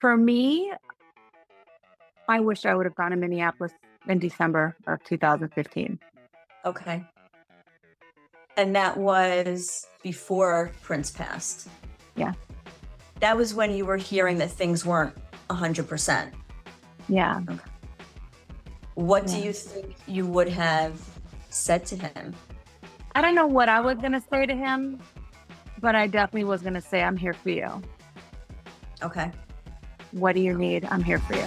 For me, I wish I would have gone to Minneapolis in December of 2015. Okay. And that was before Prince passed. Yeah. That was when you were hearing that things weren't 100%. Yeah. Okay. What Yeah. do you think you would have said to him? I don't know what I was going to say to him, but I definitely was going to say, I'm here for you. Okay. What do you need? I'm here for you.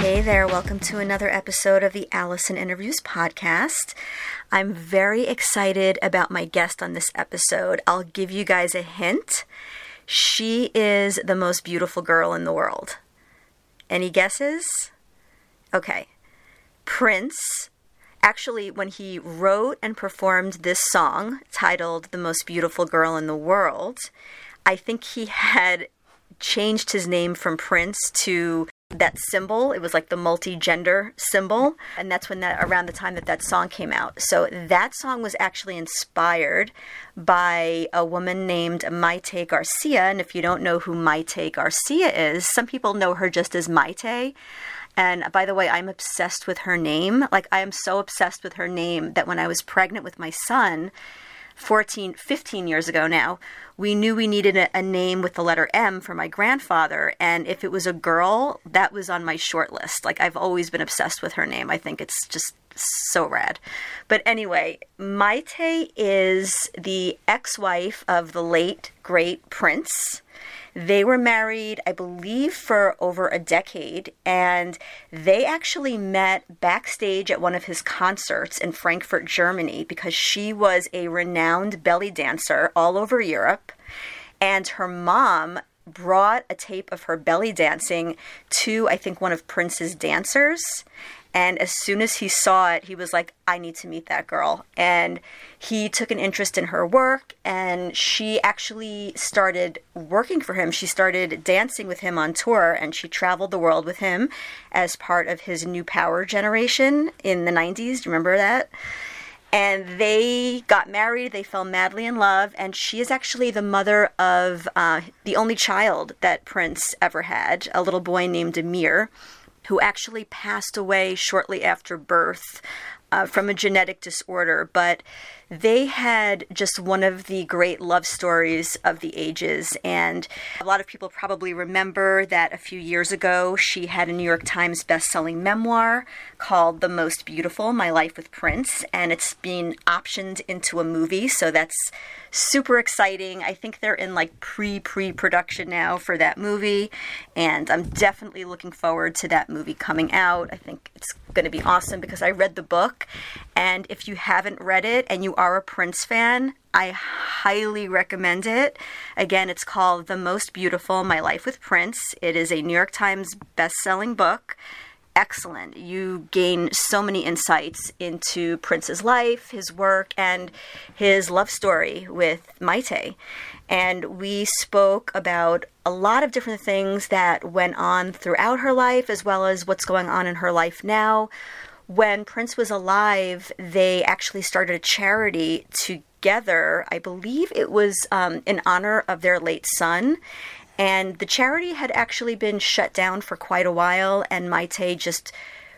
Hey there, welcome to another episode of the Allison Interviews podcast. I'm very excited about my guest on this episode. I'll give you guys a hint. She is the most beautiful girl in the world. Any guesses? Okay. Prince, actually, when he wrote and performed this song titled The Most Beautiful Girl in the World, I think he had changed his name from Prince to that symbol. It was like the multi-gender symbol, and that's when that around the time that that song came out. So that song was actually inspired by a woman named Mayte Garcia. And if you don't know who Mayte Garcia is, some people know her just as Mayte. And by the way, I'm obsessed with her name. Like I am so obsessed with her name that when I was pregnant with my son, 14, 15 years ago now, we knew we needed a, a, name with the letter M for my grandfather. And if it was a girl, that was on my short list. Like, I've always been obsessed with her name. I think it's just so rad. But anyway, Mayte is the ex wife of the late, great Prince. They were married, I believe, for over a decade, and they actually met backstage at one of his concerts in Frankfurt, Germany, because she was a renowned belly dancer all over Europe, and her mom brought a tape of her belly dancing to, I think, one of Prince's dancers. And as soon as he saw it, he was like, I need to meet that girl. And he took an interest in her work, and she actually started working for him. She started dancing with him on tour, and she traveled the world with him as part of his New Power generation in the 90s. Do you remember that? and they got married. They fell madly in love, and she is actually the mother of uh, the only child that Prince ever had, a little boy named Amir, who actually passed away shortly after birth uh, from a genetic disorder. But they had just one of the great love stories of the ages. And a lot of people probably remember that a few years ago, she had a New York Times best-selling memoir called The Most Beautiful, My Life with Prince. And it's been optioned into a movie. So that's super exciting. I think they're in like pre-pre-production now for that movie. And I'm definitely looking forward to that movie coming out. I think it's going to be awesome because I read the book. And if you haven't read it and you are a Prince fan, I highly recommend it. Again, it's called The Most Beautiful My Life with Prince. It is a New York Times best-selling book. Excellent. You gain so many insights into Prince's life, his work, and his love story with Mayte. And we spoke about a lot of different things that went on throughout her life, as well as what's going on in her life now when Prince was alive, they actually started a charity together. I believe it was um, in honor of their late son. And the charity had actually been shut down for quite a while, and Mayte just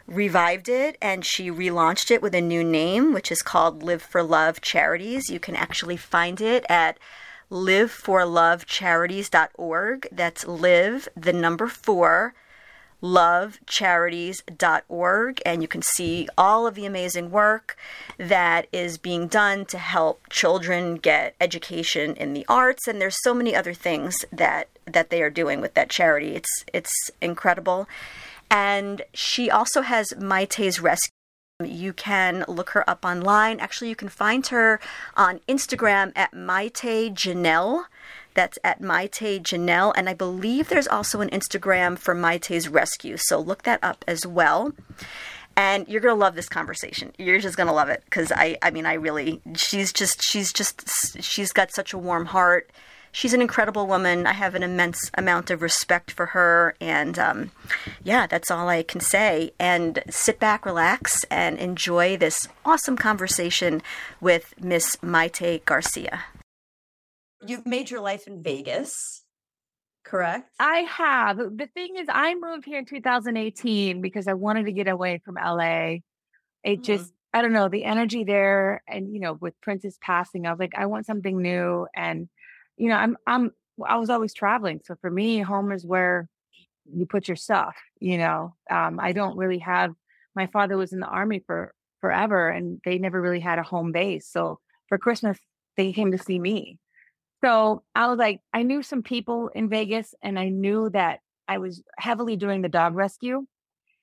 revived it and she relaunched it with a new name, which is called Live for Love Charities. You can actually find it at liveforlovecharities.org. That's live, the number four, lovecharities.org and you can see all of the amazing work that is being done to help children get education in the arts and there's so many other things that that they are doing with that charity it's it's incredible and she also has Mayte's Rescue you can look her up online. Actually, you can find her on Instagram at Mayte Janelle. That's at Mayte Janelle. And I believe there's also an Instagram for Mayte's Rescue. So look that up as well. And you're gonna love this conversation. You're just gonna love it because I, I mean, I really, she's just, she's just, she's got such a warm heart she's an incredible woman. I have an immense amount of respect for her. And um, yeah, that's all I can say. And sit back, relax, and enjoy this awesome conversation with Miss Mayte Garcia. You've made your life in Vegas, correct? I have. The thing is, I moved here in 2018 because I wanted to get away from LA. It mm-hmm. just, I don't know, the energy there, and you know, with Prince's passing, I was like, I want something new. And you know, I'm I'm I was always traveling. So for me, home is where you put your stuff, you know. Um, I don't really have my father was in the army for forever and they never really had a home base. So for Christmas, they came to see me. So I was like, I knew some people in Vegas and I knew that I was heavily doing the dog rescue.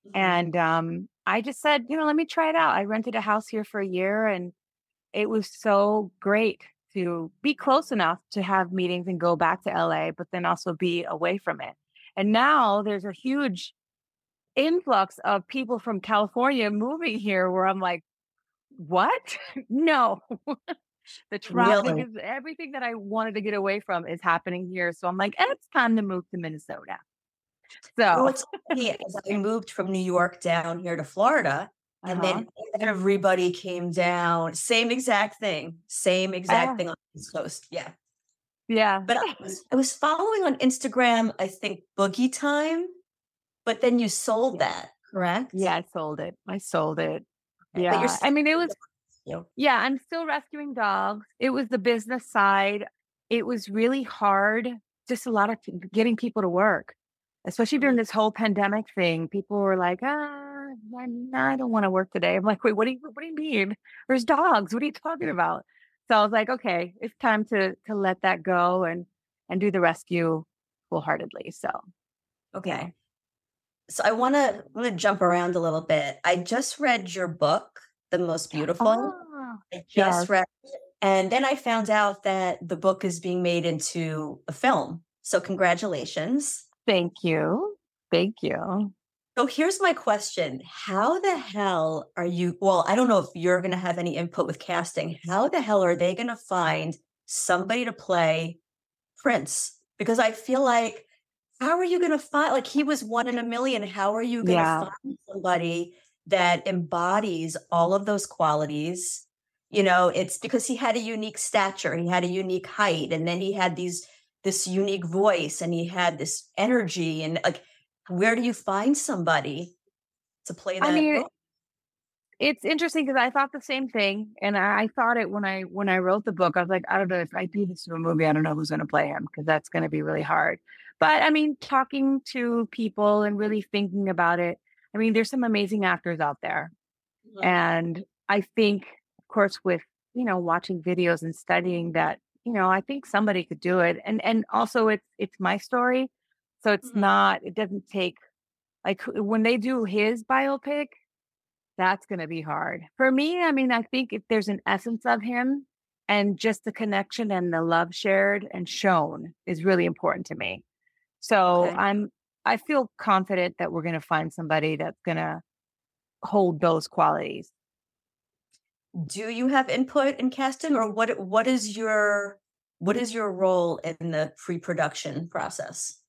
Mm-hmm. And um, I just said, you know, let me try it out. I rented a house here for a year and it was so great to be close enough to have meetings and go back to LA, but then also be away from it. And now there's a huge influx of people from California moving here where I'm like, what? no. the traffic really? is everything that I wanted to get away from is happening here. So I'm like, it's time to move to Minnesota. So well, funny, I moved from New York down here to Florida, and uh-huh. then everybody came down. Same exact thing. Same exact thing on the East Coast. Yeah. Yeah. But I was, I was following on Instagram, I think Boogie Time, but then you sold that, correct? Yeah, I sold it. I sold it. Yeah. I mean, it was, yeah, I'm still rescuing dogs. It was the business side. It was really hard, just a lot of getting people to work, especially during mm-hmm. this whole pandemic thing. People were like, ah, I don't want to work today. I'm like, wait, what do you what do you mean? There's dogs. What are you talking about? So I was like, okay, it's time to to let that go and and do the rescue wholeheartedly. So okay. So I want to want to jump around a little bit. I just read your book, The Most Beautiful. Oh, I just yes. read and then I found out that the book is being made into a film. So congratulations. Thank you. Thank you. So here's my question. How the hell are you? Well, I don't know if you're going to have any input with casting. How the hell are they going to find somebody to play Prince? Because I feel like, how are you going to find, like, he was one in a million. How are you going to yeah. find somebody that embodies all of those qualities? You know, it's because he had a unique stature, he had a unique height, and then he had these, this unique voice, and he had this energy, and like, where do you find somebody to play that? I mean, role? it's interesting because I thought the same thing, and I, I, thought it when I when I wrote the book. I was like, I don't know if I do this to a movie, I don't know who's going to play him because that's going to be really hard. But I mean, talking to people and really thinking about it. I mean, there's some amazing actors out there, and I think, of course, with you know watching videos and studying that, you know, I think somebody could do it, and and also it's it's my story so it's mm-hmm. not, it doesn't take, like when they do his biopic, that's going to be hard. For me, I mean, I think if there's an essence of him and just the connection and the love shared and shown is really important to me. So okay. I'm, I feel confident that we're going to find somebody that's going to hold those qualities. Do you have input in casting or what what is your what is your role in the pre-production process?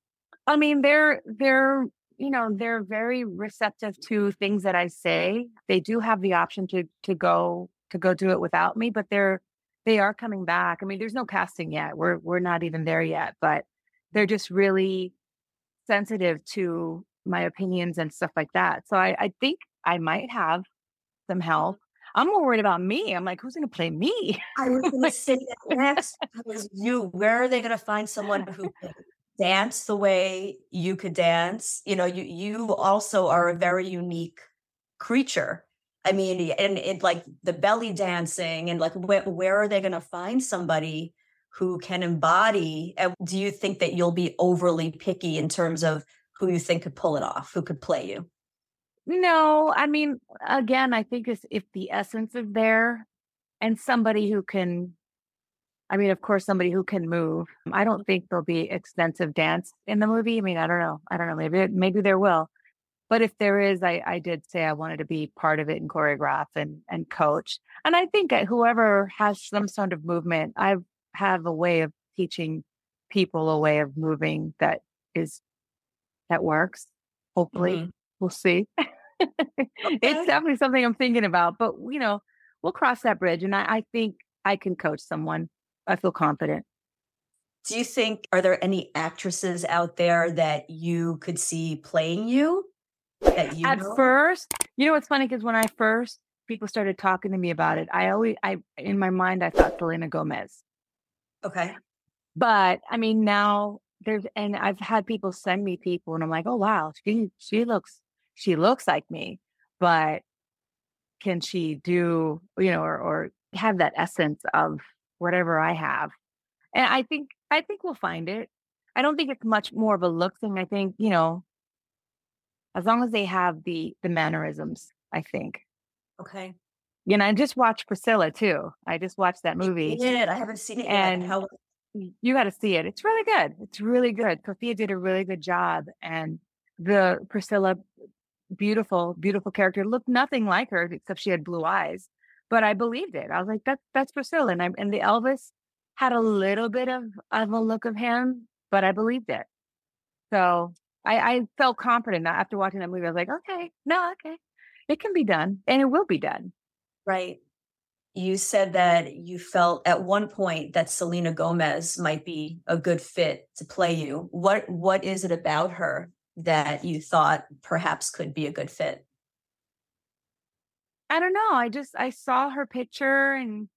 I mean, they're they're you know they're very receptive to things that I say. They do have the option to to go to go do it without me, but they're they are coming back. I mean, there's no casting yet. We're we're not even there yet, but they're just really sensitive to my opinions and stuff like that. So I, I think I might have some help. Mm-hmm. I'm more worried about me. I'm like, who's going to play me? I was going to say that next. Was you? Where are they going to find someone who dance the way you could dance. You know, you you also are a very unique creature. I mean, and it like the belly dancing and like where, where are they going to find somebody who can embody? And do you think that you'll be overly picky in terms of who you think could pull it off, who could play you? No, I mean, again, I think if the essence is there and somebody who can I mean, of course, somebody who can move. I don't think there'll be extensive dance in the movie. I mean, I don't know. I don't know. Maybe maybe there will. But if there is, I, I did say I wanted to be part of it and choreograph and and coach. And I think uh, whoever has some sort of movement, I have a way of teaching people a way of moving that is that works. Hopefully, mm-hmm. we'll see. okay. It's definitely something I'm thinking about. But you know, we'll cross that bridge, and I, I think I can coach someone I feel confident. Do you think are there any actresses out there that you could see playing you? That you at know? first, you know what's funny because when I first people started talking to me about it, I always I in my mind I thought Selena Gomez. Okay. But I mean now there's and I've had people send me people and I'm like, oh wow, she she looks she looks like me, but can she do you know or or have that essence of whatever I have. And I think I think we'll find it. I don't think it's much more of a look thing. I think, you know, as long as they have the the mannerisms, I think. Okay. You know, I just watched Priscilla too. I just watched that movie. did. I haven't seen it and yet. How mm. you got to see it. It's really good. It's really good. Sofia did a really good job, and the Priscilla, beautiful, beautiful character, looked nothing like her except she had blue eyes but I believed it. I was like, that's that's Priscilla. And I and the Elvis had a little bit of, of a look of him, but I believed it. So I, I felt confident after watching that movie. I was like, okay, no, okay. It can be done and it will be done. Right. You said that you felt at one point that Selena Gomez might be a good fit to play you. What what is it about her that you thought perhaps could be a good fit? I don't know. I just I saw her picture and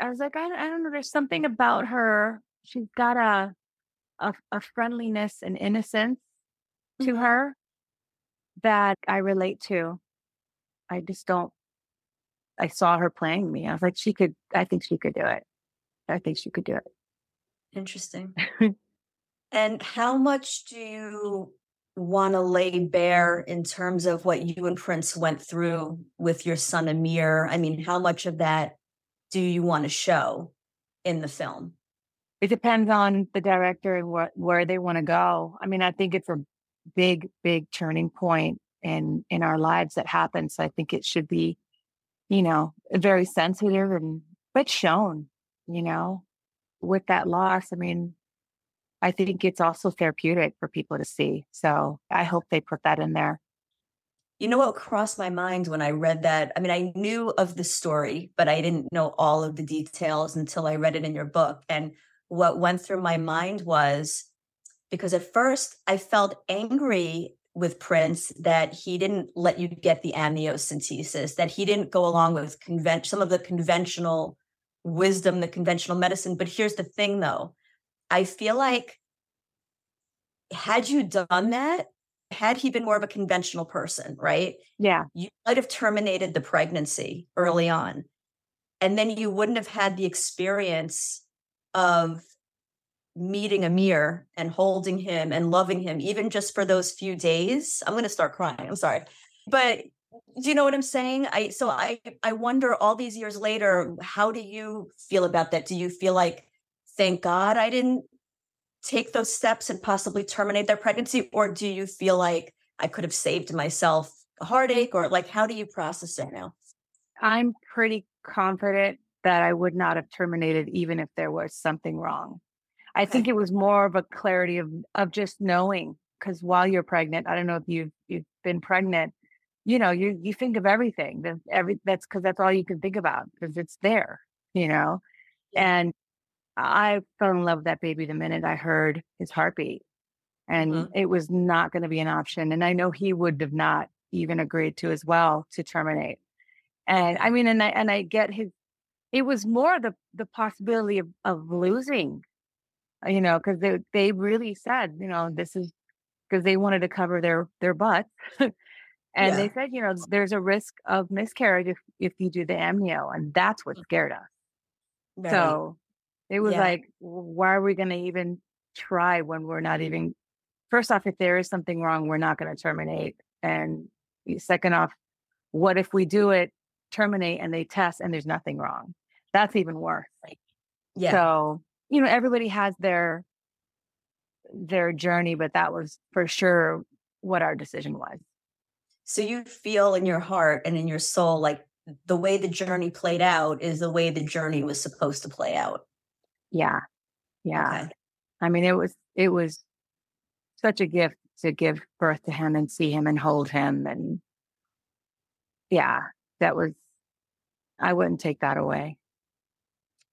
I was like, I, I don't know. There's something about her. She's got a a, a friendliness and innocence to mm-hmm. her that I relate to. I just don't. I saw her playing me. I was like, she could. I think she could do it. I think she could do it. Interesting. and how much do you want to lay bare in terms of what you and Prince went through with your son Amir? I mean, how much of that do you want to show in the film? It depends on the director and what where they want to go. I mean, I think it's a big, big turning point in in our lives that happens. So I think it should be, you know, very sensitive and but shown, you know, with that loss. I mean, I think it's also therapeutic for people to see. So I hope they put that in there. You know what crossed my mind when I read that? I mean, I knew of the story, but I didn't know all of the details until I read it in your book. And what went through my mind was because at first I felt angry with Prince that he didn't let you get the amniocentesis, that he didn't go along with some of the conventional wisdom, the conventional medicine. But here's the thing though I feel like had you done that, had he been more of a conventional person, right? Yeah. You might have terminated the pregnancy early on. And then you wouldn't have had the experience of meeting Amir and holding him and loving him, even just for those few days. I'm going to start crying. I'm sorry. But do you know what I'm saying? I so I I wonder all these years later, how do you feel about that? Do you feel like thank God I didn't take those steps and possibly terminate their pregnancy? Or do you feel like I could have saved myself a heartache? Or like, how do you process it now? I'm pretty confident that I would not have terminated even if there was something wrong. I okay. think it was more of a clarity of of just knowing because while you're pregnant, I don't know if you've you've been pregnant, you know, you you think of everything. That every that's because that's all you can think about because it's there, you know. Yeah. And I fell in love with that baby the minute I heard his heartbeat. And mm-hmm. it was not going to be an option. And I know he would have not even agreed to as well to terminate. And I mean, and I and I get his it was more the the possibility of, of losing, you know, because they they really said, you know, this is because they wanted to cover their their butt. and yeah. they said, you know, there's a risk of miscarriage if, if you do the amnio, and that's what mm. scared us. Right. So it was yeah. like, why are we going to even try when we're not even, first off, if there is something wrong, we're not going to terminate. And second off, what if we do it, terminate, and they test and there's nothing wrong? That's even worse. Yeah. So, you know, everybody has their their journey, but that was for sure what our decision was. So you feel in your heart and in your soul like the way the journey played out is the way the journey was supposed to play out. Yeah. Yeah. Okay. I mean, it was it was such a gift to give birth to him and see him and hold him and yeah, that was I wouldn't take that away.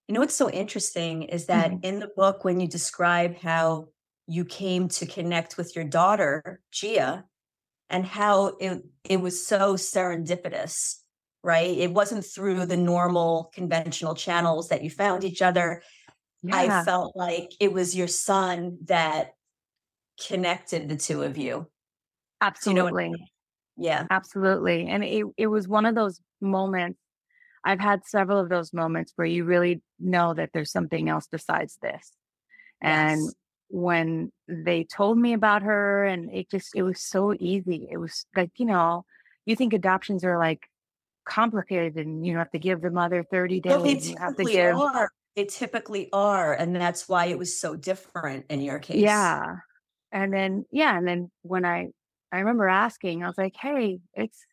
You know what's so interesting is that mm-hmm. in the book when you describe how you came to connect with your daughter, Gia, and how it it was so serendipitous, right? It wasn't through the normal conventional channels that you found each other. Yeah. I felt like it was your son that connected the two of you. Absolutely. You know yeah. Absolutely. And it, it was one of those moments. I've had several of those moments where you really know that there's something else besides this. And yes. when they told me about her and it just it was so easy. It was like, you know, you think adoptions are like complicated and you have to give the mother 30 days. They you have to give are. They typically are. And that's why it was so different in your case. Yeah. And then yeah, and then when I I remember asking, I was like, "Hey, it's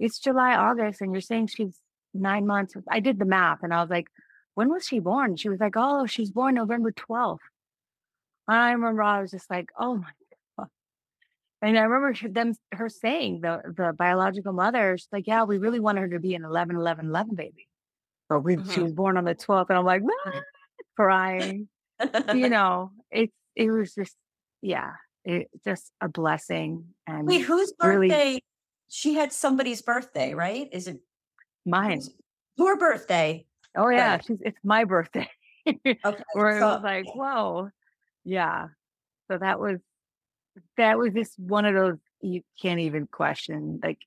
it's July, August, and you're saying she's nine months." I did the math, and I was like, "When was she born?" She was like, "Oh, she's born November 12th." I remember I was just like, "Oh my god!" And I remember them her saying the the biological mother, she's like, "Yeah, we really wanted her to be an 11, 11, 11 baby, but we mm-hmm. she was born on the 12th," and I'm like, ah, crying. you know, it it was just yeah, it, just a blessing. And wait, whose birthday? Really, she had somebody's birthday, right? Is it mine? Your birthday? Oh yeah, right. she's it's my birthday. okay, where so, it was like, whoa, yeah. So that was that was just one of those you can't even question. Like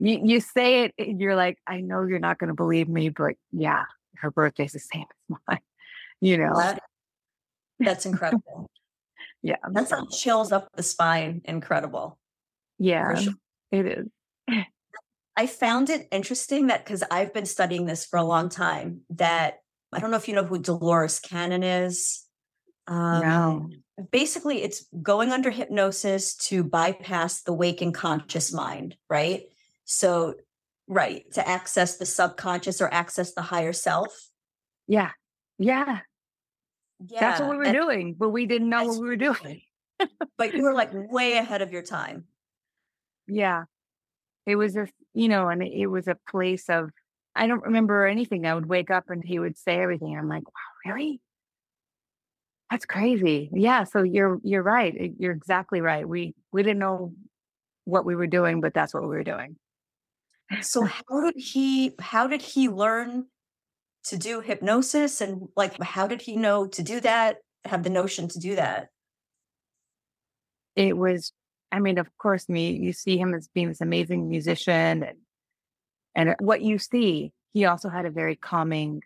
you you say it, you're like, I know you're not going to believe me, but yeah, her birthday's the same as mine. You know, that, that's incredible. Yeah. That's how chills up the spine. Incredible. Yeah, sure. it is. I found it interesting that because I've been studying this for a long time, that I don't know if you know who Dolores Cannon is. Um, no. Basically, it's going under hypnosis to bypass the waking conscious mind, right? So, right, to access the subconscious or access the higher self. Yeah. Yeah. Yeah. That's what we were and, doing, but we didn't know what we were doing. but you were like way ahead of your time. Yeah. It was a, you know, and it was a place of, I don't remember anything. I would wake up and he would say everything. I'm like, wow, really? That's crazy. Yeah. So you're, you're right. Eh, you're exactly right. We, we didn't know what we were doing, but that's what we were doing. So how did he, how did he learn to do hypnosis and like how did he know to do that have the notion to do that it was i mean of course me you see him as being this amazing musician and and what you see he also had a very calming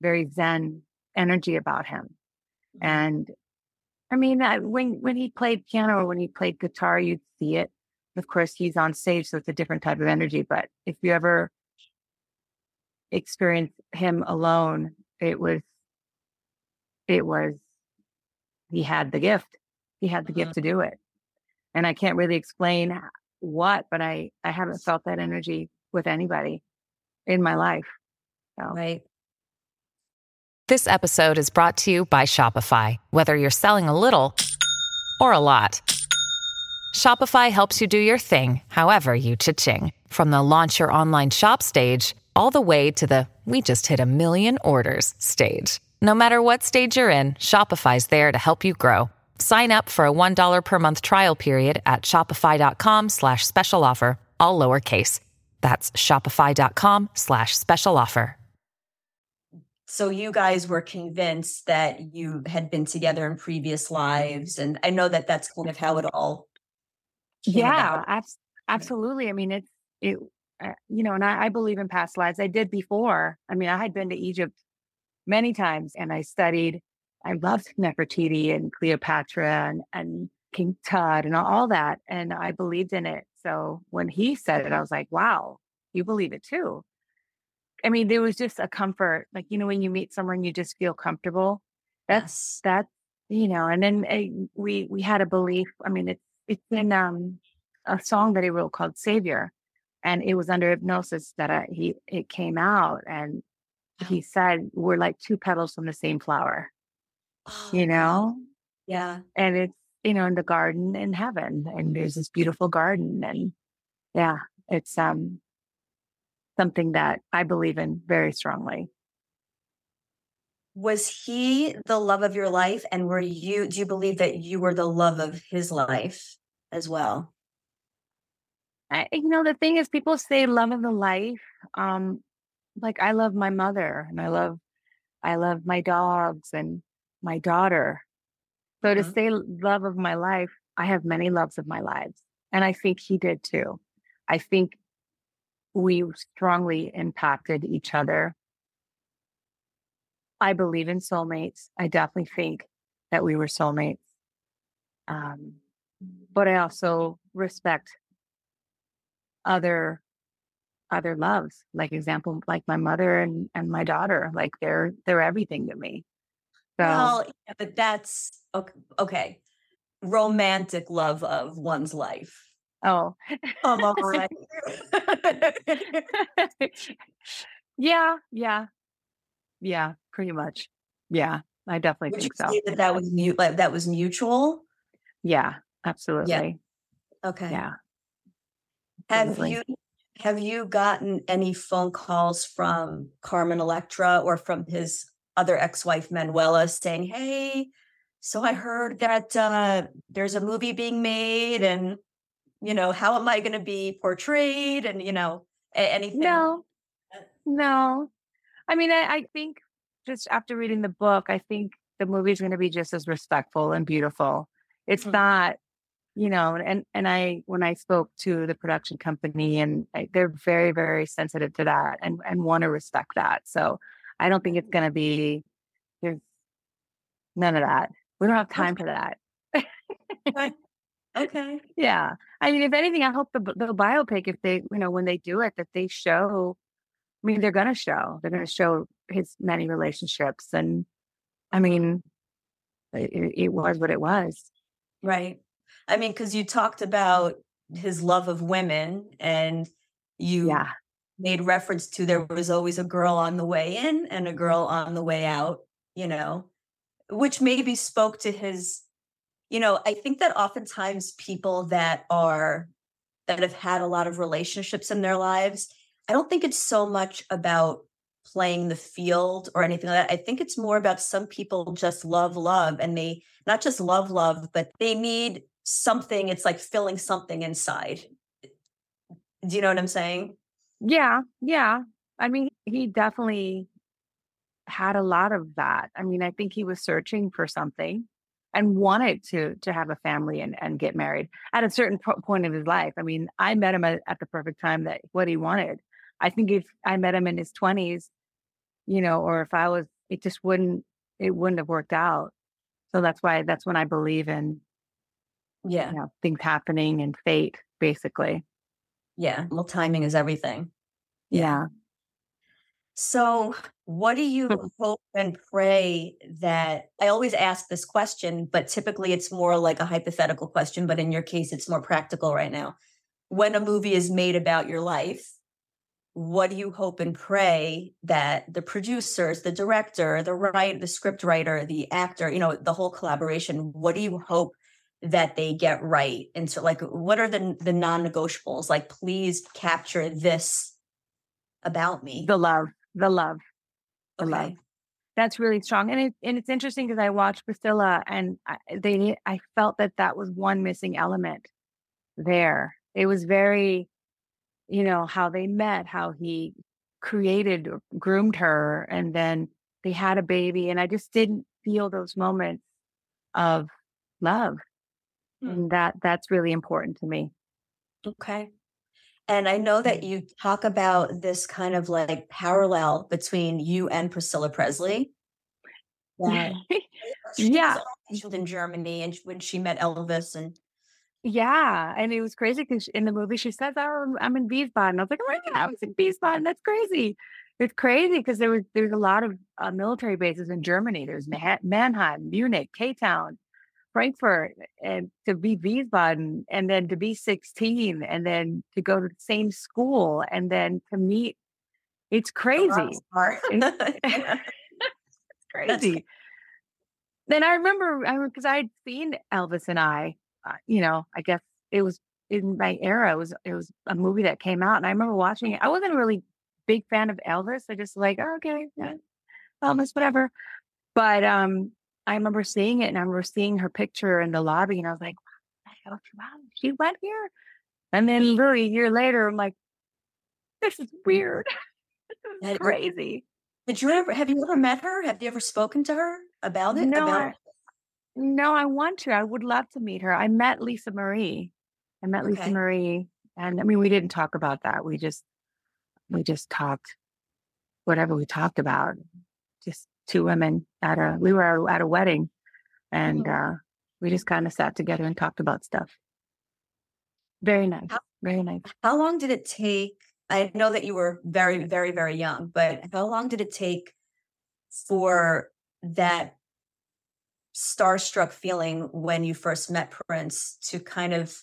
very zen energy about him mm-hmm. and i mean when when he played piano or when he played guitar you'd see it of course he's on stage so it's a different type of energy but if you ever experience him alone, it was, it was, he had the gift. He had the mm-hmm. gift to do it. And I can't really explain what, but I, I haven't felt that energy with anybody in my life. So. Right. This episode is brought to you by Shopify. Whether you're selling a little or a lot, Shopify helps you do your thing, however you cha-ching. From the launch your online shop stage all the way to the we just hit a million orders stage. No matter what stage you're in, Shopify's there to help you grow. Sign up for a $1 per month trial period at shopify.com slash special offer, all lowercase. That's shopify.com slash special offer. So you guys were convinced that you had been together in previous lives. And I know that that's kind of how it all Yeah, ab- absolutely. I mean, it's, it, uh, you know, and I, I believe in past lives. I did before. I mean, I had been to Egypt many times and I studied. I loved Nefertiti and Cleopatra and, and King Tut and all that. And I believed in it. So when he said it, I was like, wow, you believe it too. I mean, there was just a comfort. Like, you know, when you meet someone, you just feel comfortable. That's, that's, you know, and then uh, we, we had a belief. I mean, it's, it's in um, a song that he wrote called Savior. And it was under hypnosis that I, he, it came out. And he said, we're like two petals from the same flower, Oh, you know? Yeah. and it's you know in the garden in heaven and there's this beautiful garden and yeah it's um something that i believe in very strongly Was he the love of your life? And were you, do you believe that you were the love of his life as well? I, you know the thing is people say love of the life um like i love my mother and i love i love my dogs and my daughter. So to Mhm. say love of my life i have many loves of my lives and i think he did too. I think we strongly impacted each other. I believe in soulmates. I definitely think that we were soulmates. Um but i also respect other other loves like example like my mother and and my daughter like they're they're everything to me so Well, yeah, but that's okay. okay. Romantic love of one's life. oh on, right? yeah yeah yeah pretty much yeah i definitely Would think so that that was mu- like, that was mutual? yeah absolutely Yeah. Okay. yeah Have you have you gotten any phone calls from Carmen Electra or from his other ex-wife Manuela saying, "Hey, so I heard that uh, there's a movie being made, and you know, how am I going to be portrayed?" And you know, anything? no no i mean I, I think just after reading the book i think the movie is going to be just as respectful and beautiful it's Mhm. not you know and and i when i spoke to the production company and I, they're very very sensitive to that and and want to respect that so i don't think it's going to be there's none of that. We don't have time for that. Okay. yeah. I mean if anything i hope the, the biopic if they you know when they do it that they show i mean they're going to show they're going to show his many relationships and i mean it, it was what it was. Right. I mean, because you talked about his love of women, and you yeah made reference to there was always a girl on the way in and a girl on the way out, you know, which maybe spoke to his, you know, I think that oftentimes people that are, that have had a lot of relationships in their lives, I don't think it's so much about playing the field or anything like that. I think it's more about some people just love love and they not just love love, but they need something. It's like filling something inside. Do you know what I'm saying? Yeah, yeah. I mean, he definitely had a lot of that. I mean, I think he was searching for something and wanted to to have a family and and get married at a certain po- point of his life. I mean, I met him at, at the perfect time that what he wanted. I think if I met him in his 20s, you know, or if I was it just wouldn't it wouldn't have worked out. So that's why that's when I believe in, Yeah. you know, things happening and fate basically. Yeah. Well, timing is everything. Yeah. So, what do you hope and pray that I always ask this question, but typically it's more like a hypothetical question, but in your case, it's more practical right now. When a movie is made about your life, what do you hope and pray that the producers, the director, the writer, the script writer, the actor, you know, the whole collaboration, what do you hope that they get right? And so like what are the the non-negotiables? Like please capture this about me. The love, the love. the love. That's really strong, and it and it's interesting because I watched Priscilla, and I, they I felt that that was one missing element there. It was very, you know, how they met, how he created, or groomed her, and then they had a baby, and I just didn't feel those moments of love, Hmm. and that that's really important to me. Okay. And I know that you talk about this kind of like parallel between you and Priscilla Presley. That she was Yeah. in Germany and when she met Elvis and Yeah, and it was crazy because in the movie she says, "Oh, I'm in Wiesbaden." I was like, "Oh god, I was in Wiesbaden. That's crazy." it's crazy because there was there's a lot of uh, military bases in Germany. There's Mannheim, Munich, K Town, Frankfurt, and to be Wiesbaden, and then to be 16, and then to go to the same school, and then to meet. It's crazy. it's, it's crazy. Then I remember, I because I had seen Elvis and I, uh, you know, I guess it was in my era. It was it was a movie that came out, and I remember watching it. I wasn't a really big fan of Elvis. I just like, oh, okay, yeah, Elvis, whatever. But um, I remember seeing it and I remember seeing her picture in the lobby and I was like, wow, she went here. And then literally a year later, I'm like, this is weird. this is crazy. Did you ever have you ever met her? Have you ever spoken to her about it? No, about- I, no, I want to. I would love to meet her. I met Lisa Marie. I met okay. Lisa Marie. And I mean, we didn't talk about that. We just we just talked whatever we talked about. Just two women at a we were at a wedding and mm-hmm. uh we just kind of sat together and talked about stuff. Very nice. How, very nice. How long did it take? I know that you were very, very, very young, but how long did it take for that starstruck feeling when you first met Prince to kind of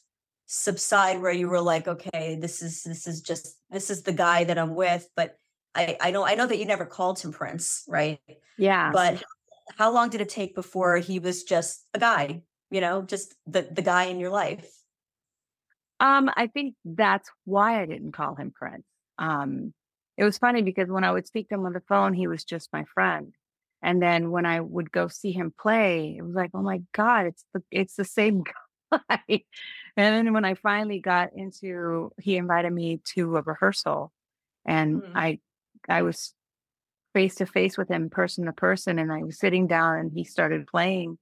subside where you were like okay this is this is just this is the guy that i'm with but i i know i know that you never called him prince right? Yeah. But how long did it take before he was just a guy you know just the the guy in your life? Um i think that's why i didn't call him prince. Um it was funny because when i would speak to him on the phone he was just my friend. And then when i would go see him play it was like oh my god it's the it's the same guy. And then when I finally got into, he invited me to a rehearsal, and mm-hmm. I, I was face to face with him, person to person, and I was sitting down, and he started playing,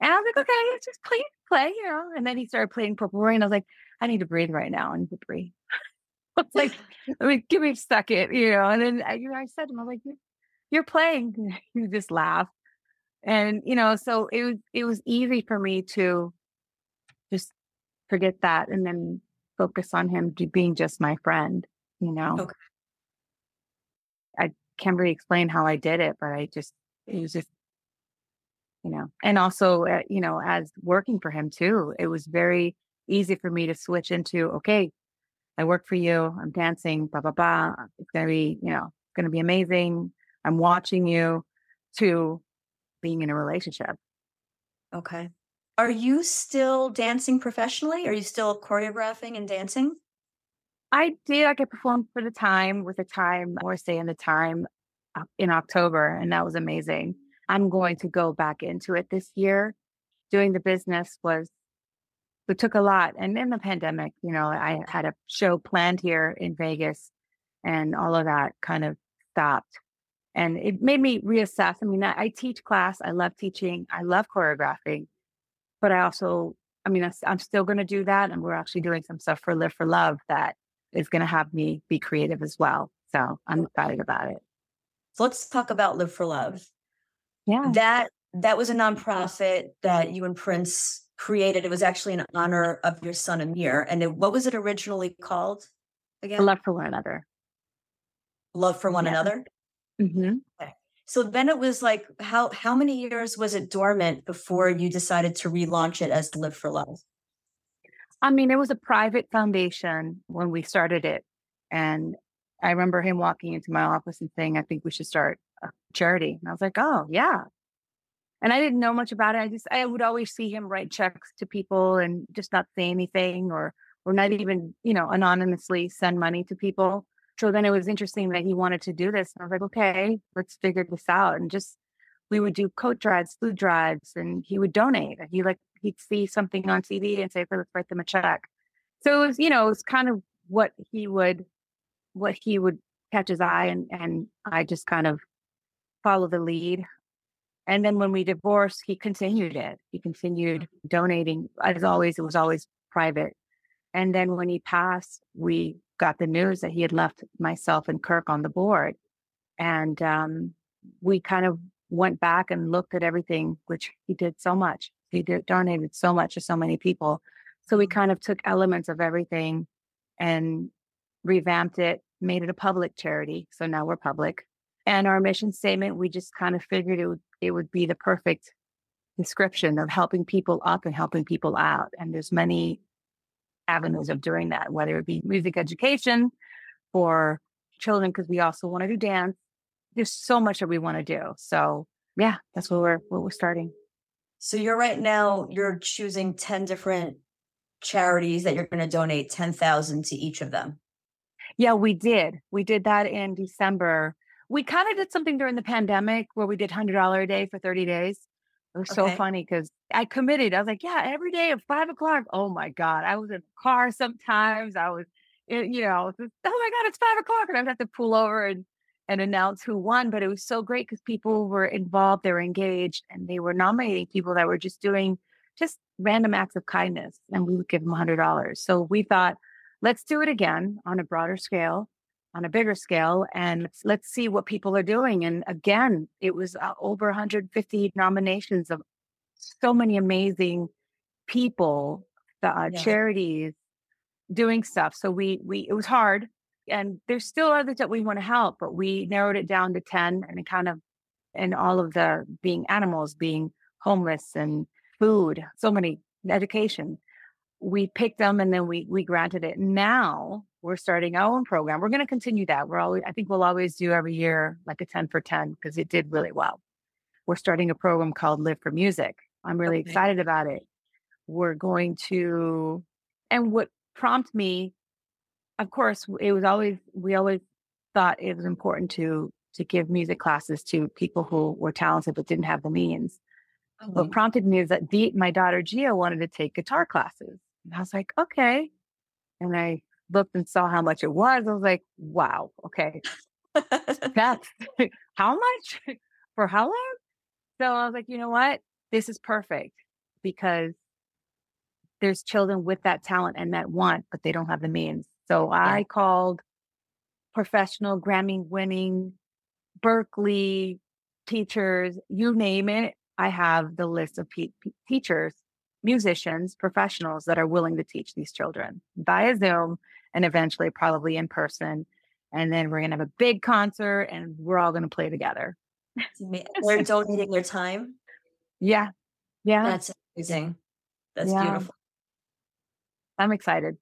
and I was like, okay, let's just play, play, you know. And then he started playing Purple Rain. And I was like, I need to breathe right now. I need to breathe. it's like, I mean, give me a second, you know. And then I, you know, I said to him, I'm like, you're playing. you just laugh, and you know, so it was it was easy for me to just forget that and then focus on him being just my friend, you know? Okay. Can't really explain how I did it, but I just, it was just, you know, and also, uh, you know, as working for him too, it was very easy for me to switch into, okay, I work for you, I'm dancing, blah, blah, blah. It's going to be, you know, it's going to be amazing. I'm watching you to being in a relationship. Okay. Are you still dancing professionally? Are you still choreographing and dancing? I did. I could perform for the time with the time or stay in the time uh, in October, and that was amazing. I'm going to go back into it this year. Doing the business was it took a lot. And in the pandemic, you know, I had a show planned here in Vegas and all of that kind of stopped. And it made me reassess. I mean, I, I teach class. I love teaching. I love choreographing but I also, I mean, I'm still going to do that. And we're actually doing some stuff for Live for Love that is going to have me be creative as well. So I'm excited about it. So let's talk about Live for Love. Yeah. That that was a nonprofit that you and Prince created. It was actually in honor of your son Amir. And it, what was it originally called again? Love for one another. Love for one yeah. another. Mm-hmm. Okay. So then it was like how how many years was it dormant before you decided to relaunch it as Live for Love? I mean, it was a private foundation when we started it. And I remember him walking into my office and saying, I think we should start a charity. And I was like, oh, yeah. And I didn't know much about it. I just, I would always see him write checks to people and just not say anything or, or not even, you know, anonymously send money to people. So then it was interesting that he wanted to do this. And I was like, okay, let's figure this out. And just we would do coat drives, food drives, and he would donate. He like he'd see something on TV and say, let's write them a check. So it was, you know, it was kind of what he would what he would catch his eye and and I just kind of follow the lead. And then when we divorced, he continued it. He continued donating. As always, it was always private. And then when he passed, we got the news that he had left myself and Kirk on the board. And um, we kind of went back and looked at everything, which he did so much. He did, donated so much to so many people. So we mm-hmm. kind of took elements of everything and revamped it, made it a public charity. So now we're public. And our mission statement, we just kind of figured it would, it would be the perfect description of helping people up and helping people out. And there's many avenues of doing that, whether it be music education for children, because we also want to do dance. There's so much that we want to do. So yeah, that's what we're what we're starting. So you're right now you're choosing 10 different charities that you're going to donate 10,000 to each of them. Yeah, we did. We did that in December. We kind of did something during the pandemic where we did $100 a day for 30 days. It was okay. so funny because I committed. I was like, yeah, every day at five o'clock. Oh my God. I was in the car sometimes. I was, eh, you know, oh my God, it's five o'clock. And I'd have to pull over and, and announce who won. But it was so great because people were involved, they were engaged, and they were nominating people that were just doing just random acts of kindness. And we would give them $100. So we thought, let's do it again on a broader scale on a bigger scale and let's see what people are doing. And again, it was uh, over 150 nominations of so many amazing people, uh, yeah. charities doing stuff. So we we it was hard, and there's still others that we want to help, but we narrowed it down to 10, and it kind of and all of the being animals, being homeless, and food, so many education. We picked them and then we we granted it. Now we're starting our own program. We're going to continue that. We're always, I think we'll always do every year like a 10 for 10 because it did really well. We're starting a program called Live for Music. I'm really okay. excited about it. We're going to, and what prompted me, of course, it was always, we always thought it was important to, to give music classes to people who were talented but didn't have the means. What mm-hmm. prompted me is that my daughter Gia wanted to take guitar classes. And I was like, okay. And I looked and saw how much it was, I was like, wow, okay. That's how much for how long? So I was like, you know what? This is perfect because there's children with that talent and that want, but they don't have the means. So yeah. I called professional Grammy winning Berklee teachers, you name it. I have the list of pe- teachers musicians, professionals that are willing to teach these children via Zoom and eventually probably in person. And then we're going to have a big concert and we're all going to play together. They're donating their time. Yeah. Yeah. That's amazing. That's yeah. beautiful. I'm excited.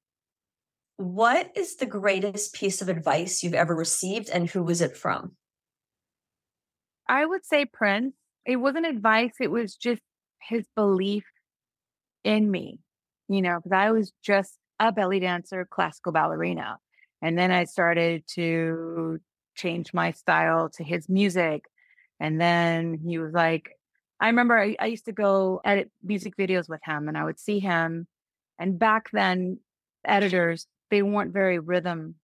What is the greatest piece of advice you've ever received and who was it from? I would say Prince. It wasn't advice, it was just his belief in me, you know, because I was just a belly dancer, classical ballerina. And then I started to change my style to his music. And then he was like, I remember I, I used to go edit music videos with him and I would see him. And back then, editors, they weren't very rhythm,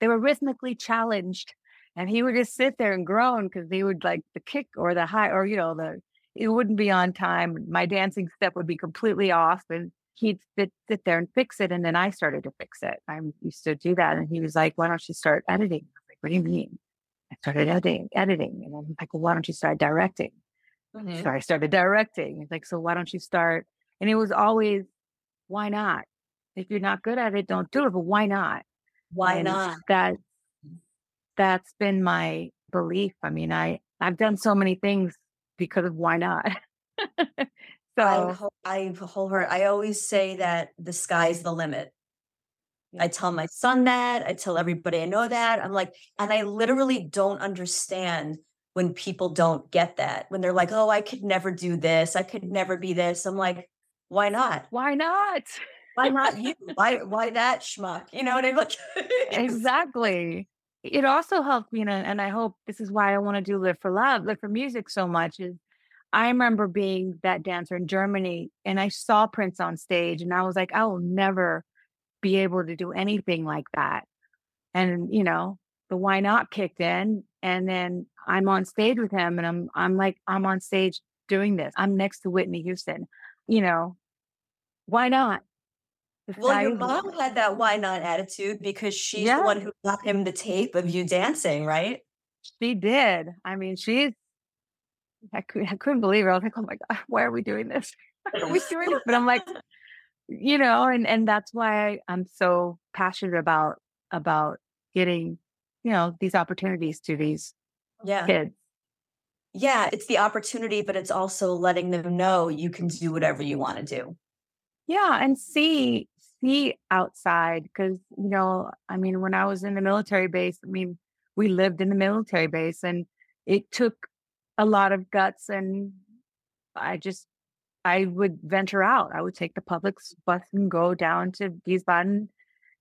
they were rhythmically challenged. And he would just sit there and groan because they would like the kick or the high or, you know, the it wouldn't be on time. My dancing step would be completely off and he'd sit, sit there and fix it. And then I started to fix it. I used to do that. And he was like, why don't you start editing? I was like, what do you mean? I started editing, editing. And then he's like, well, why don't you start directing? Mm-hmm. So I started directing. He's like, so why don't you start? And it was always, why not? If you're not good at it, don't do it. But why not? Why and not? That that's been my belief. I mean, I I've done so many things because of why not? so I, her. I always say that the sky's the limit. Yeah. I tell my son that. I tell everybody I know that. I'm like, and I literally don't understand when people don't get that. When they're like, oh, I could never do this. I could never be this. I'm like, why not? Why not? Why not you? why why that schmuck? You know what I mean? Like exactly it also helped me, and I hope this is why I want to do Live for Love, Live for Music so much. Is I remember being that dancer in Germany, and I saw Prince on stage, and I was like, I will never be able to do anything like that. And you know, the why not kicked in, and then I'm on stage with him, and I'm I'm like I'm on stage doing this. I'm next to Whitney Houston. You know, why not? Well, your mom had that why not attitude because she's yeah. the one who got him the tape of you dancing, right? She did. I mean, she's, I, could, I couldn't believe it. I was like, oh my God, why are we doing this? Why are we doing this? But I'm like, you know, and, and that's why I'm so passionate about, about getting you know, these opportunities to these Yeah. kids. Yeah. It's the opportunity, but it's also letting them know you can do whatever you want to do. Yeah, and see see outside because you know, I mean, when I was in the military base, I mean, we lived in the military base, and it took a lot of guts, and I just I would venture out. I would take the public bus and go down to Wiesbaden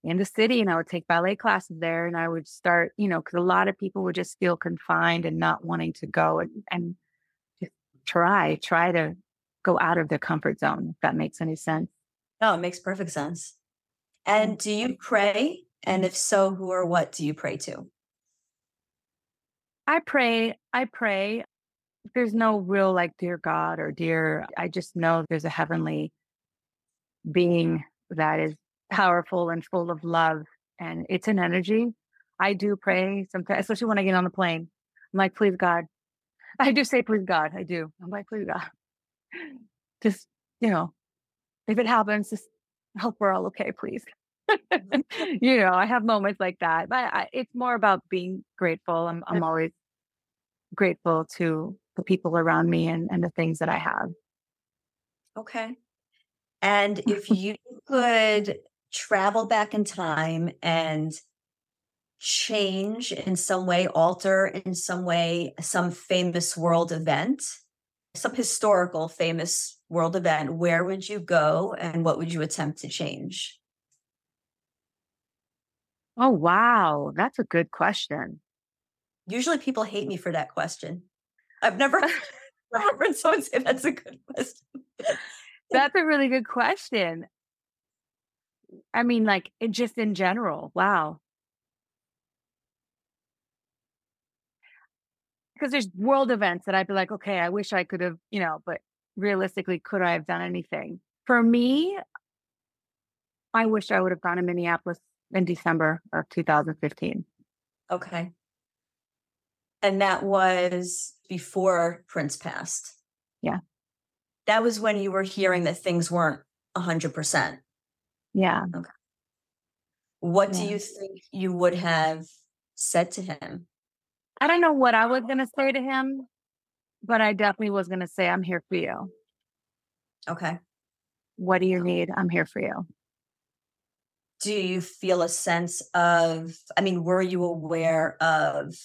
in the city, and I would take ballet classes there, and I would start, you know, because a lot of people would just feel confined and not wanting to go and and try try to go out of their comfort zone. If that makes any sense. No, it makes perfect sense. And do you pray? And if so, who or what do you pray to? I pray, I pray. There's no real like, dear God or dear, I just know there's a heavenly being that is powerful and full of love. And it's an energy. I do pray sometimes, especially when I get on the plane. I'm like, please God. I do say, please God. I do. I'm like, please God. Just, you know, if it happens, just hope we're all okay, please. you know, I have moments like that, but I, it's more about being grateful. I'm, I'm always grateful to the people around me and, and the things that I have. Okay. And if you could travel back in time and change in some way, alter in some way, some famous world event, some historical famous world event, where would you go and what would you attempt to change? Oh, wow. That's a good question. Usually people hate me for that question. I've never, never heard someone say that's a good question. That's a really good question. I mean, like, it just in general. Wow. Because there's world events that I'd be like, okay, I wish I could have, you know, but realistically, could I have done anything? For me, I wish I would have gone to Minneapolis in December of 2015. Okay. And that was before Prince passed. Yeah. That was when you were hearing that things weren't 100%. Yeah. Okay. What do you think you would have said to him? I don't know what I was going to say to him, but I definitely was going to say, I'm here for you. Okay. What do you need? I'm here for you. Do you feel a sense of, I mean, were you aware of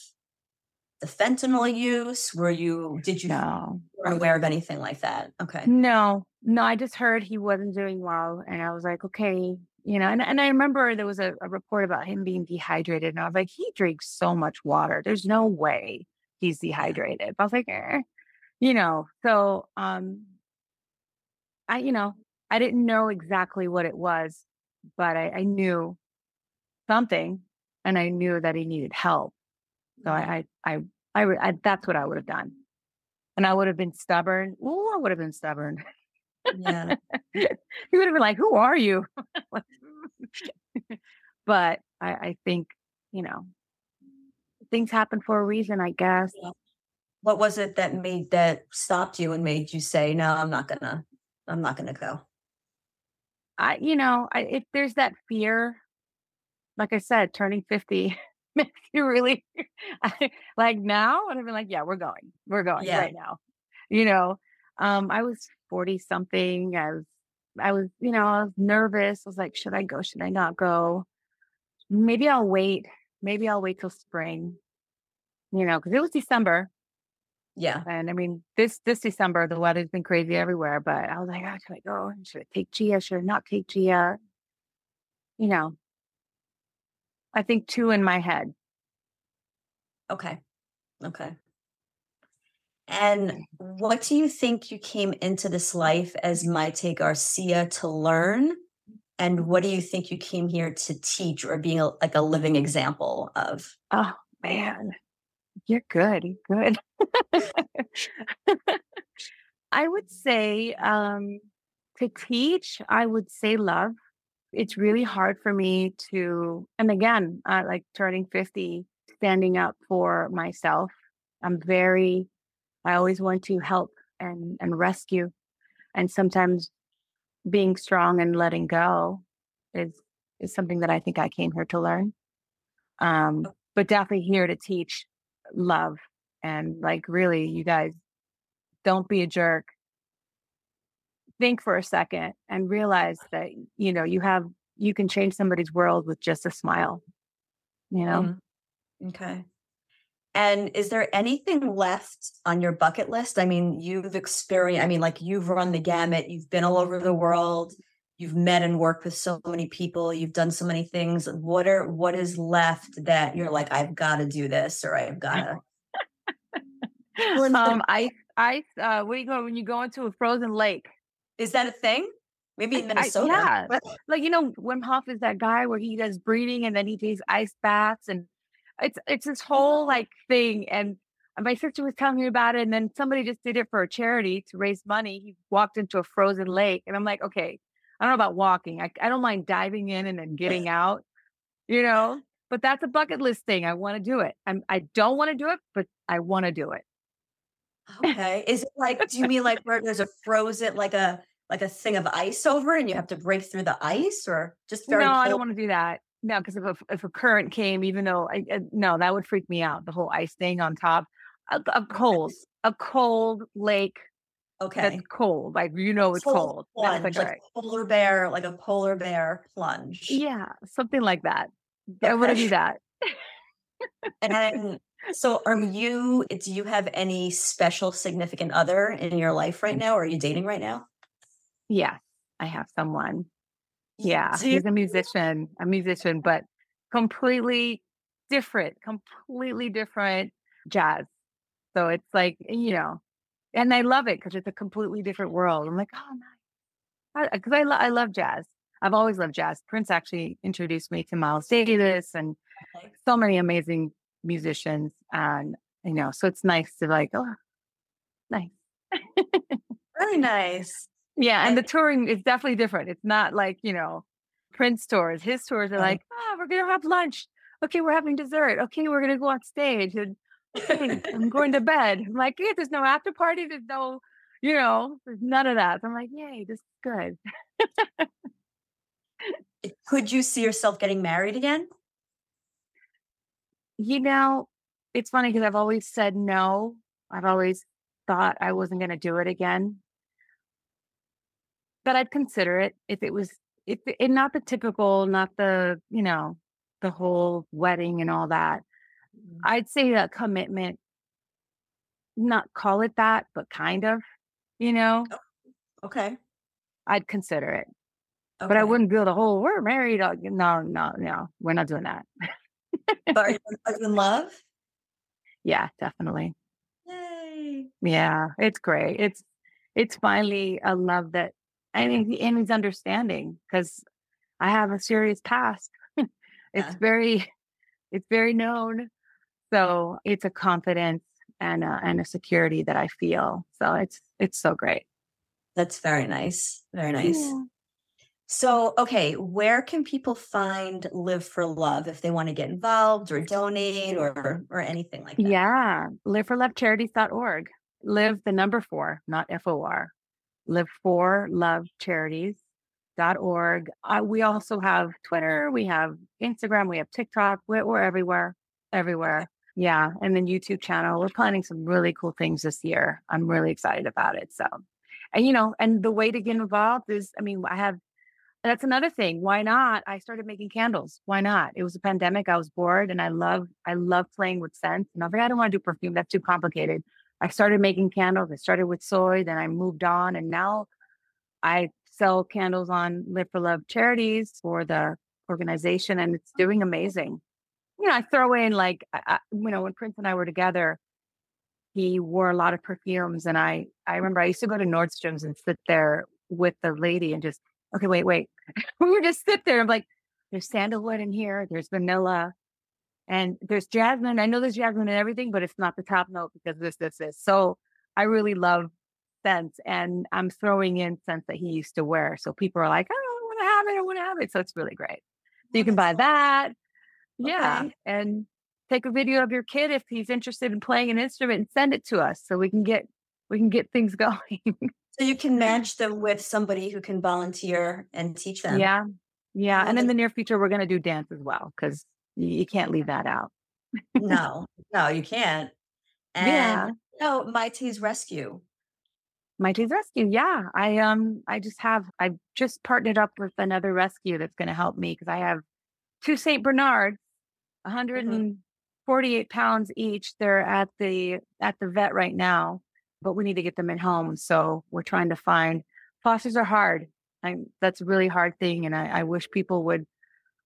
the fentanyl use? Were you, did you No. weren't aware of anything like that? Okay. No, no, I just heard he wasn't doing well. And I was like, okay, you know, and, and I remember there was a, a report about him being dehydrated. And I was like, he drinks so much water. There's no way he's dehydrated. But I was like, eh, you know, so um I, you know, I didn't know exactly what it was, but I, I knew something and I knew that he needed help. So I, I, I, I, I that's what I would have done. And I would have been stubborn. Ooh, I would have been stubborn. Yeah. he would have been like, "Who are you?" Mm. but I, I think you know things happen for a reason. I guess. What was it that made that stopped you and made you say, no, I'm not gonna, I'm not gonna go? I, you know, I, if there's that fear, like I said, turning fifty makes you really I, like now, and I've been like, "Yeah, we're going, we're going Yeah. right now." You know, um, I was forty something. I was, I was, you know, I was nervous. I was like, "Should I go? Should I not go?" maybe I'll wait. Maybe I'll wait till spring. You know, because it was December, Yeah. and I mean this this December the weather's been crazy everywhere. But I was like, oh, should I go? Should I take Gia? Should I not take Gia? You know, I think two in my head. Okay. Okay. And what do you think you came into this life as Mayte Garcia to learn? And what do you think you came here to teach or being a, like a living example of? Oh man, you're good. You're good. I would say um, to teach, I would say love. It's really hard for me to, and again, uh, like turning 50, standing up for myself. I'm very, I always want to help and, and rescue. And sometimes being strong and letting go is, is something that I think I came here to learn. Um, but definitely here to teach love and like really you guys don't be a jerk think for a second and realize that you know you have you can change somebody's world with just a smile you know mm-hmm. okay and is there anything left on your bucket list? I mean you've experienced i mean like you've run the gamut. You've been all over the world. You've met and worked with so many people. You've done so many things. What are what is left that you're like i've got to do this or i've got to um ice ice uh where you go when you go into a frozen lake? Is that a thing? Maybe in minnesota? I, yeah like you know wim hof is that guy where he does breathing and then he takes ice baths and it's it's this mm-hmm. whole like thing and my sister was telling me about it and then somebody just did it for a charity to raise money he walked into a frozen lake and i'm like okay I don't know about walking. I, I don't mind diving in and then getting out, you know, but that's a bucket list thing. I want to do it. I'm, I don't want to do it, but I want to do it. Okay. Is it like, do you mean like where there's a frozen, like a, like a thing of ice over and you have to break through the ice or just very No, cold? I don't want to do that. No, because if a, if a current came, even though I, uh, no, that would freak me out. The whole ice thing on top, a, a cold, a cold lake Okay. That's cold. Like you know it's cold. Plunge, like, like polar bear, like a polar bear plunge. Yeah, something like that. Okay. I want to do that. and then, so are you do you have any special significant other in your life right now? Or are you dating right now? Yeah, I have someone. Yeah, he's a musician, a musician, but completely different, completely different jazz. So it's like, eh, you know, and I love it because it's a completely different world. I'm like, oh, nice, because I, I, lo- I love jazz. I've always loved jazz. Prince actually introduced me to Miles Davis and so many amazing musicians, and you know, so it's nice to like, oh, nice, really nice. Yeah, and the touring is definitely different. It's not like you know, Prince tours. His tours are like, oh, we're gonna have lunch. Okay, we're having dessert. Okay, we're gonna go on stage and I'm going to bed. I'm like, yeah, there's no after party. There's no, you know, there's none of that. So I'm like, yay, this is good. Eh, could you see yourself getting married again? You know, it's funny because I've always said no. I've always thought I wasn't going to do it again. But I'd consider it if it was, if it, not the typical, not the, you know, the whole wedding and all that. Mm-hmm. I'd say a commitment, not call it that, but kind of, you know? Oh, okay. I'd consider it. Okay. But I wouldn't build a whole, we're married. Uh, no, no, no, we're not doing that. but are you, are you in love? Yeah, definitely. Yay. Yeah, it's great. It's, it's finally a love that I think and he's understanding because I have a serious past. it's yeah. very, it's very known. So it's a confidence and a, and a security that I feel. So it's it's so great. That's very nice. Very nice. Yeah. So, okay, where can people find Live for Love if they want to get involved or donate or or anything like that? Yeah, live4lovecharities.org. Live the number 4, not F O R. Live for Love Charities dot org. Uh, we also have Twitter, we have Instagram, we have TikTok. We're, we're everywhere, everywhere. Yeah. And then YouTube channel. We're planning some really cool things this year. I'm really excited about it. So, and you know, and the way to get involved is, I mean, I have, that's another thing. Why not? I started making candles. Why not? It was a pandemic. I was bored and I love, I love playing with scents. And I was like, I don't want to do perfume. That's too complicated. I started making candles. I started with soy, then I moved on. And now I sell candles on Live for Love charities for the organization and it's doing amazing you know, I throw in like, I, you know, when Prince and I were together, he wore a lot of perfumes, and I, I remember I used to go to Nordstrom's and sit there with the lady and just, okay, wait, wait, we would just sit there. I'm like, there's sandalwood in here, there's vanilla, and there's jasmine. I know there's jasmine and everything, but it's not the top note because this, this, this. So I really love scents, and I'm throwing in scents that he used to wear. So people are like, oh, I want to have it, I want to have it. So it's really great. So you can buy that. Yeah. Okay. And take a video of your kid if he's interested in playing an instrument and send it to us so we can get we can get things going. so you can match them with somebody who can volunteer and teach them. Yeah. Yeah. And in the near future we're gonna do dance as well because you can't leave that out. no, no, you can't. And Yeah. no, Mayte's rescue. Mayte's Rescue. Yeah. I um I just have I've just partnered up with another rescue that's gonna help me because I have two Saint Bernards, Mm-hmm. 148 pounds each. They're at the at the vet right now, but we need to get them in home. So we're trying to find fosters are hard. I that's a really hard thing. And I, I wish people would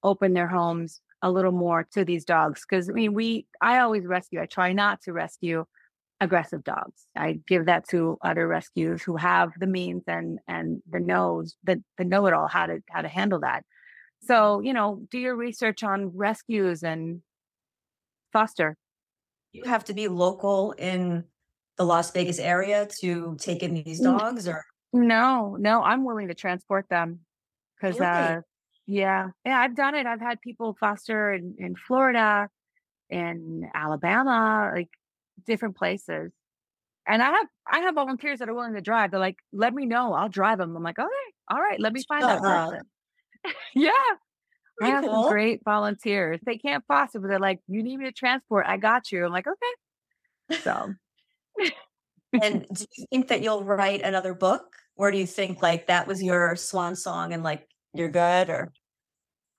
open their homes a little more to these dogs. Cause I mean we I always rescue. I try not to rescue aggressive dogs. I give that to other rescues who have the means and and the knows the the know it all how to how to handle that. So, you know, do your research on rescues and foster. You have to be local in the Las Vegas area to take in these dogs, or No, no, I'm willing to transport them because Really? uh yeah. Yeah, I've done it. I've had people foster in, in Florida, in Alabama, like different places. And I have I have volunteers that are willing to drive. They're like, let me know, I'll drive them. I'm like, okay, all right, let me find that Shut up. person. yeah. I have cool. some great volunteers. They can't foster, but they're like, you need me to transport, I got you. I'm like, okay. So and do you think that you'll write another book, or do you think like that was your swan song and like you're good? Or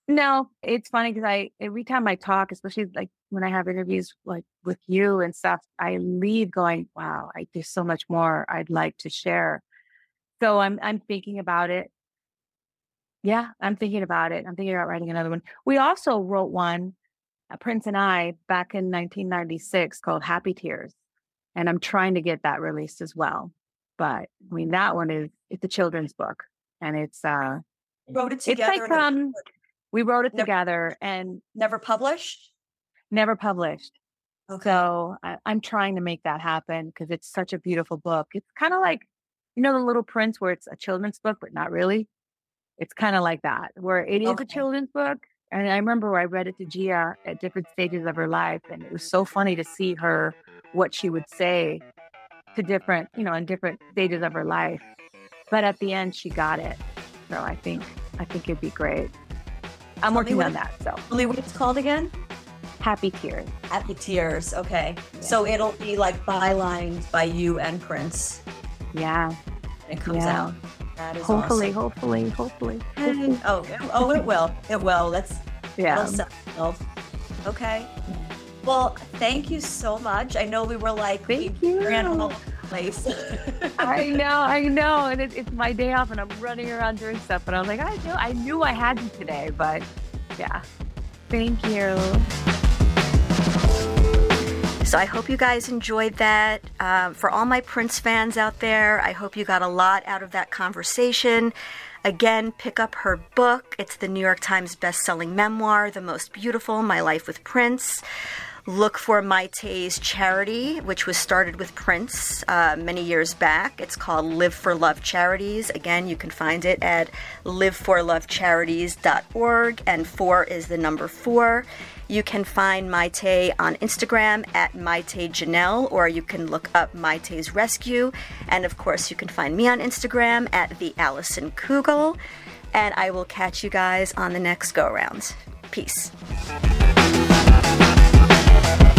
No, it's funny because I every time I talk, especially like when I have interviews like with you and stuff, I leave going, "Wow, I there's so much more I'd like to share." So I'm I'm thinking about it. Yeah, I'm thinking about it. I'm thinking about writing another one. We also wrote one, uh, Prince and I, back in 1996 called Happy Tears, and I'm trying to get that released as well. But I mean, that one is it's a children's book, and it's uh, wrote it it's like um, we wrote it Never- together and never published. never published. Okay. So I, I'm trying to make that happen because it's such a beautiful book. It's kind of like, you know, The Little Prince, where it's a children's book, but not really. It's kind of like that, where it is Okay. a children's book. And I remember I read it to Gia at different stages of her life, and it was so funny to see her what she would say to different, you know, in different stages of her life. But at the end, she got it. So I think I think it'd be great. I'm Tell working on it- that. So Tell me what it's called again. happy tears. Happy Tears. Okay. Yeah. So it'll be like bylined by you and Prince Yeah. when it comes Yeah. out. That is Hopefully, awesome. hopefully, hopefully. And- oh, oh, it will. It will. That's Yeah. itself. Okay. Well, thank you so much. I know we were like Thank we you. ran all place. I know, I know, and it, it's my day off, and I'm running around doing stuff. But I was like, I knew, I knew I had you today, but yeah. Thank you. So I hope you guys enjoyed that. Um, for all my Prince fans out there, I hope you got a lot out of that conversation. Again, pick up her book. It's the New York Times best-selling memoir, The Most Beautiful: My Life with Prince. Look for Mayte's charity, which was started with Prince uh, many years back. It's called Live for Love Charities. Again, you can find it at live4lovecharities.org, and four is the number four. You can find Mayte on Instagram at Mayte Janelle, or you can look up Mayte's Rescue. And of course, you can find me on Instagram at the Allison Kugel. And I will catch you guys on the next go round. Peace. Thank you.